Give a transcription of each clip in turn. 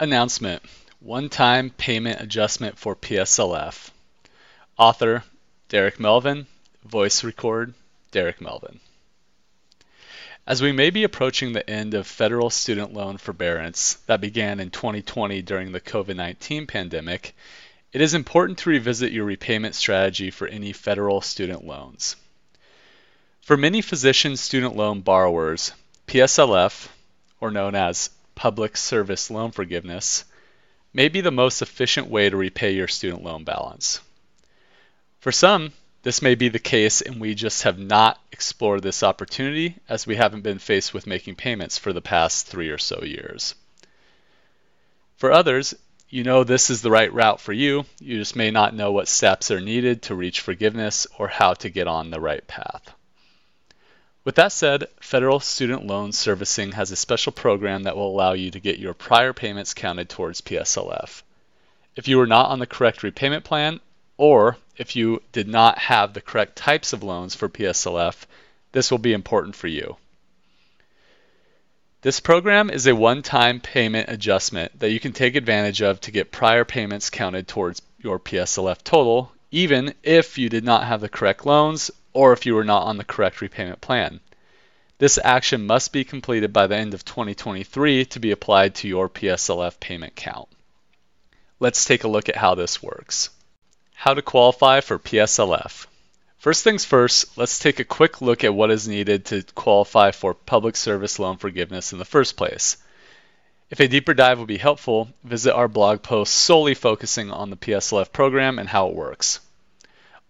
Announcement One Time Payment Adjustment for PSLF. Author Derek Melvin. Voice record Derek Melvin. As we may be approaching the end of federal student loan forbearance that began in 2020 during the COVID 19 pandemic, it is important to revisit your repayment strategy for any federal student loans. For many physician student loan borrowers, PSLF, or known as public service loan forgiveness may be the most efficient way to repay your student loan balance. For some, this may be the case and we just have not explored this opportunity as we haven't been faced with making payments for the past three or so years. For others, you know this is the right route for you, you just may not know what steps are needed to reach forgiveness or how to get on the right path. With that said, Federal Student Loan Servicing has a special program that will allow you to get your prior payments counted towards PSLF. If you were not on the correct repayment plan, or if you did not have the correct types of loans for PSLF, this will be important for you. This program is a one-time payment adjustment that you can take advantage of to get prior payments counted towards your PSLF total, even if you did not have the correct loans or if you were not on the correct repayment plan. This action must be completed by the end of 2023 to be applied to your PSLF payment count. Let's take a look at how this works. How to qualify for PSLF. First things first, let's take a quick look at what is needed to qualify for public service loan forgiveness in the first place. If a deeper dive would be helpful, visit our blog post solely focusing on the PSLF program and how it works.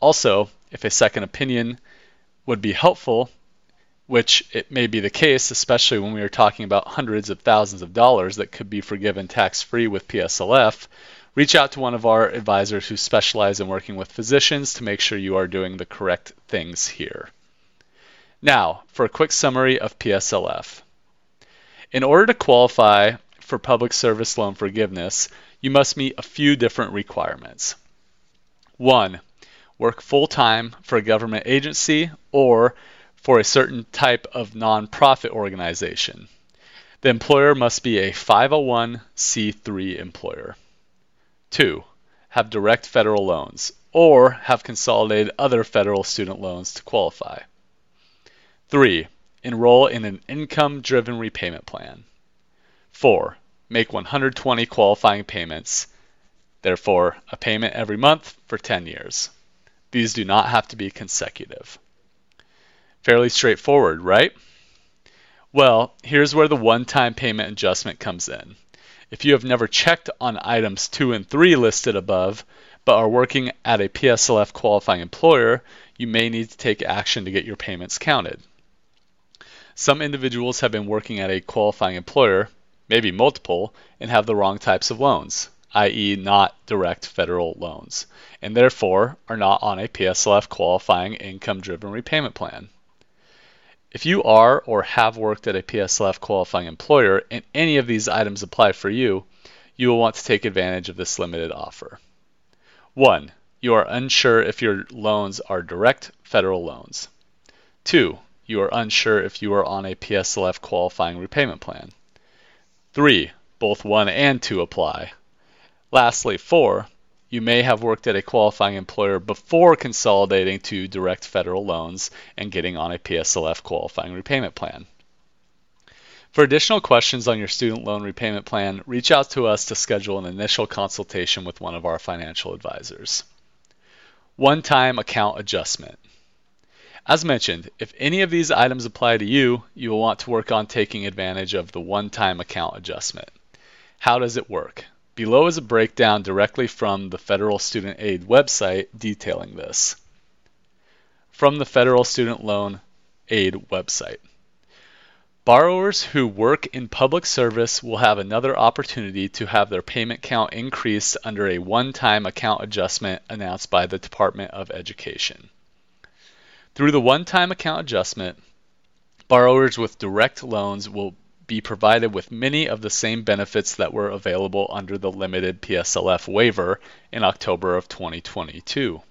Also, if a second opinion would be helpful, which it may be the case, especially when we are talking about hundreds of thousands of dollars that could be forgiven tax free with PSLF, reach out to one of our advisors who specialize in working with physicians to make sure you are doing the correct things here. Now, for a quick summary of PSLF. In order to qualify for public service loan forgiveness, you must meet a few different requirements. One, work full time for a government agency or for a certain type of nonprofit organization. The employer must be a 501c3 employer. 2. Have direct federal loans or have consolidated other federal student loans to qualify. 3. Enroll in an income driven repayment plan. 4. Make 120 qualifying payments, therefore, a payment every month for 10 years. These do not have to be consecutive. Fairly straightforward, right? Well, here's where the one-time payment adjustment comes in. If you have never checked on items 2 and 3 listed above, but are working at a PSLF qualifying employer, you may need to take action to get your payments counted. Some individuals have been working at a qualifying employer, maybe multiple, and have the wrong types of loans i.e., not direct federal loans, and therefore are not on a PSLF qualifying income driven repayment plan. If you are or have worked at a PSLF qualifying employer and any of these items apply for you, you will want to take advantage of this limited offer. 1. You are unsure if your loans are direct federal loans. 2. You are unsure if you are on a PSLF qualifying repayment plan. 3. Both 1 and 2 apply. Lastly, four, you may have worked at a qualifying employer before consolidating to direct federal loans and getting on a PSLF qualifying repayment plan. For additional questions on your student loan repayment plan, reach out to us to schedule an initial consultation with one of our financial advisors. One time account adjustment. As mentioned, if any of these items apply to you, you will want to work on taking advantage of the one time account adjustment. How does it work? Below is a breakdown directly from the Federal Student Aid website detailing this. From the Federal Student Loan Aid website. Borrowers who work in public service will have another opportunity to have their payment count increased under a one-time account adjustment announced by the Department of Education. Through the one-time account adjustment, borrowers with direct loans will be provided with many of the same benefits that were available under the limited PSLF waiver in October of 2022.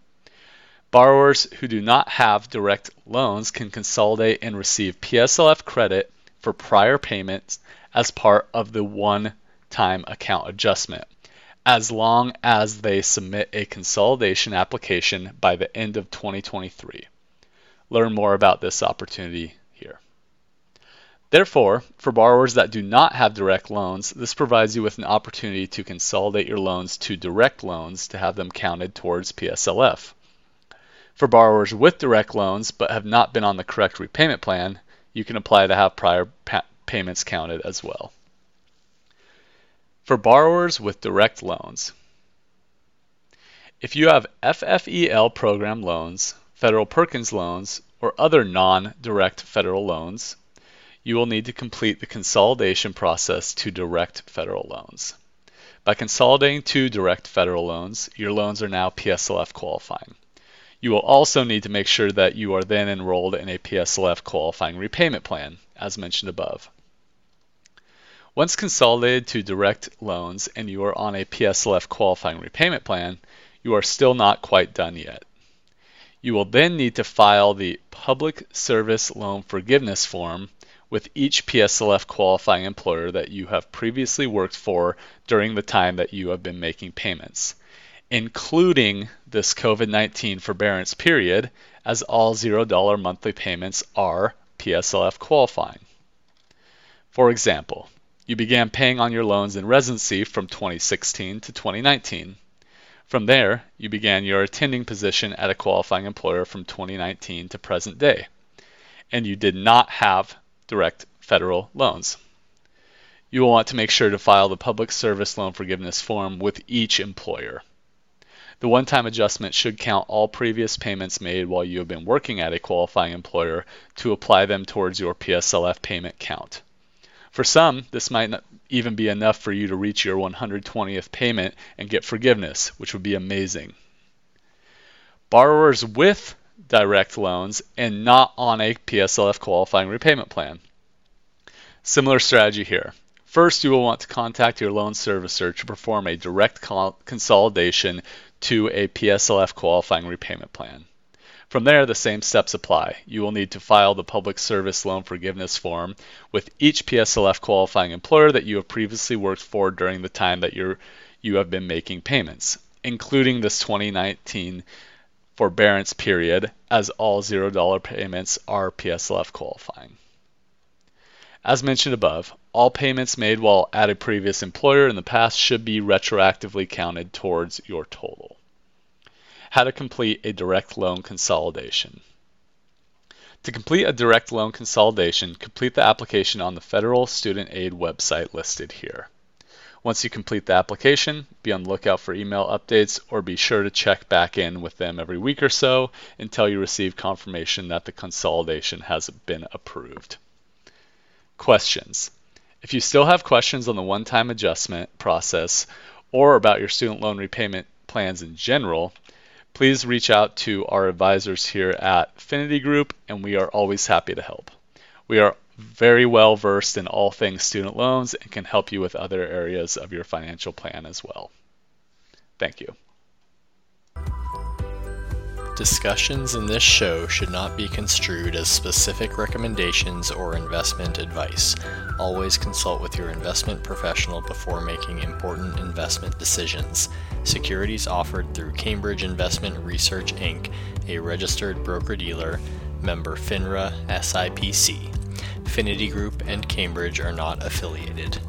Borrowers who do not have direct loans can consolidate and receive PSLF credit for prior payments as part of the one time account adjustment, as long as they submit a consolidation application by the end of 2023. Learn more about this opportunity. Therefore, for borrowers that do not have direct loans, this provides you with an opportunity to consolidate your loans to direct loans to have them counted towards PSLF. For borrowers with direct loans but have not been on the correct repayment plan, you can apply to have prior pa payments counted as well. For borrowers with direct loans, if you have FFEL program loans, federal Perkins loans, or other non-direct federal loans, you will need to complete the consolidation process to direct federal loans. By consolidating to direct federal loans, your loans are now PSLF qualifying. You will also need to make sure that you are then enrolled in a PSLF qualifying repayment plan, as mentioned above. Once consolidated to direct loans and you are on a PSLF qualifying repayment plan, you are still not quite done yet. You will then need to file the Public Service Loan Forgiveness Form with each PSLF qualifying employer that you have previously worked for during the time that you have been making payments including this COVID 19 forbearance period, as all $0 monthly payments are PSLF qualifying. For example, you began paying on your loans in residency from 2016 to 2019. From there, you began your attending position at a qualifying employer from 2019 to present day, and you did not have direct federal loans. You will want to make sure to file the Public Service Loan Forgiveness form with each employer. The one-time adjustment should count all previous payments made while you have been working at a qualifying employer to apply them towards your PSLF payment count. For some, this might not even be enough for you to reach your 120th payment and get forgiveness, which would be amazing. Borrowers with direct loans and not on a PSLF qualifying repayment plan. Similar strategy here. First, you will want to contact your loan servicer to perform a direct consolidation to a PSLF qualifying repayment plan. From there, the same steps apply. You will need to file the Public Service Loan Forgiveness Form with each PSLF qualifying employer that you have previously worked for during the time that you're, you have been making payments, including this 2019 forbearance period, as all $0 payments are PSLF qualifying. As mentioned above, all payments made while at a previous employer in the past should be retroactively counted towards your total. How to complete a direct loan consolidation. To complete a direct loan consolidation, complete the application on the Federal Student Aid website listed here. Once you complete the application, be on the lookout for email updates or be sure to check back in with them every week or so until you receive confirmation that the consolidation has been approved. Questions. If you still have questions on the one-time adjustment process or about your student loan repayment plans in general, please reach out to our advisors here at Finity Group and we are always happy to help. We are very well versed in all things student loans and can help you with other areas of your financial plan as well. Thank you. Discussions in this show should not be construed as specific recommendations or investment advice. Always consult with your investment professional before making important investment decisions. Securities offered through Cambridge Investment Research Inc., a registered broker dealer, member FINRA SIPC. Finity Group and Cambridge are not affiliated.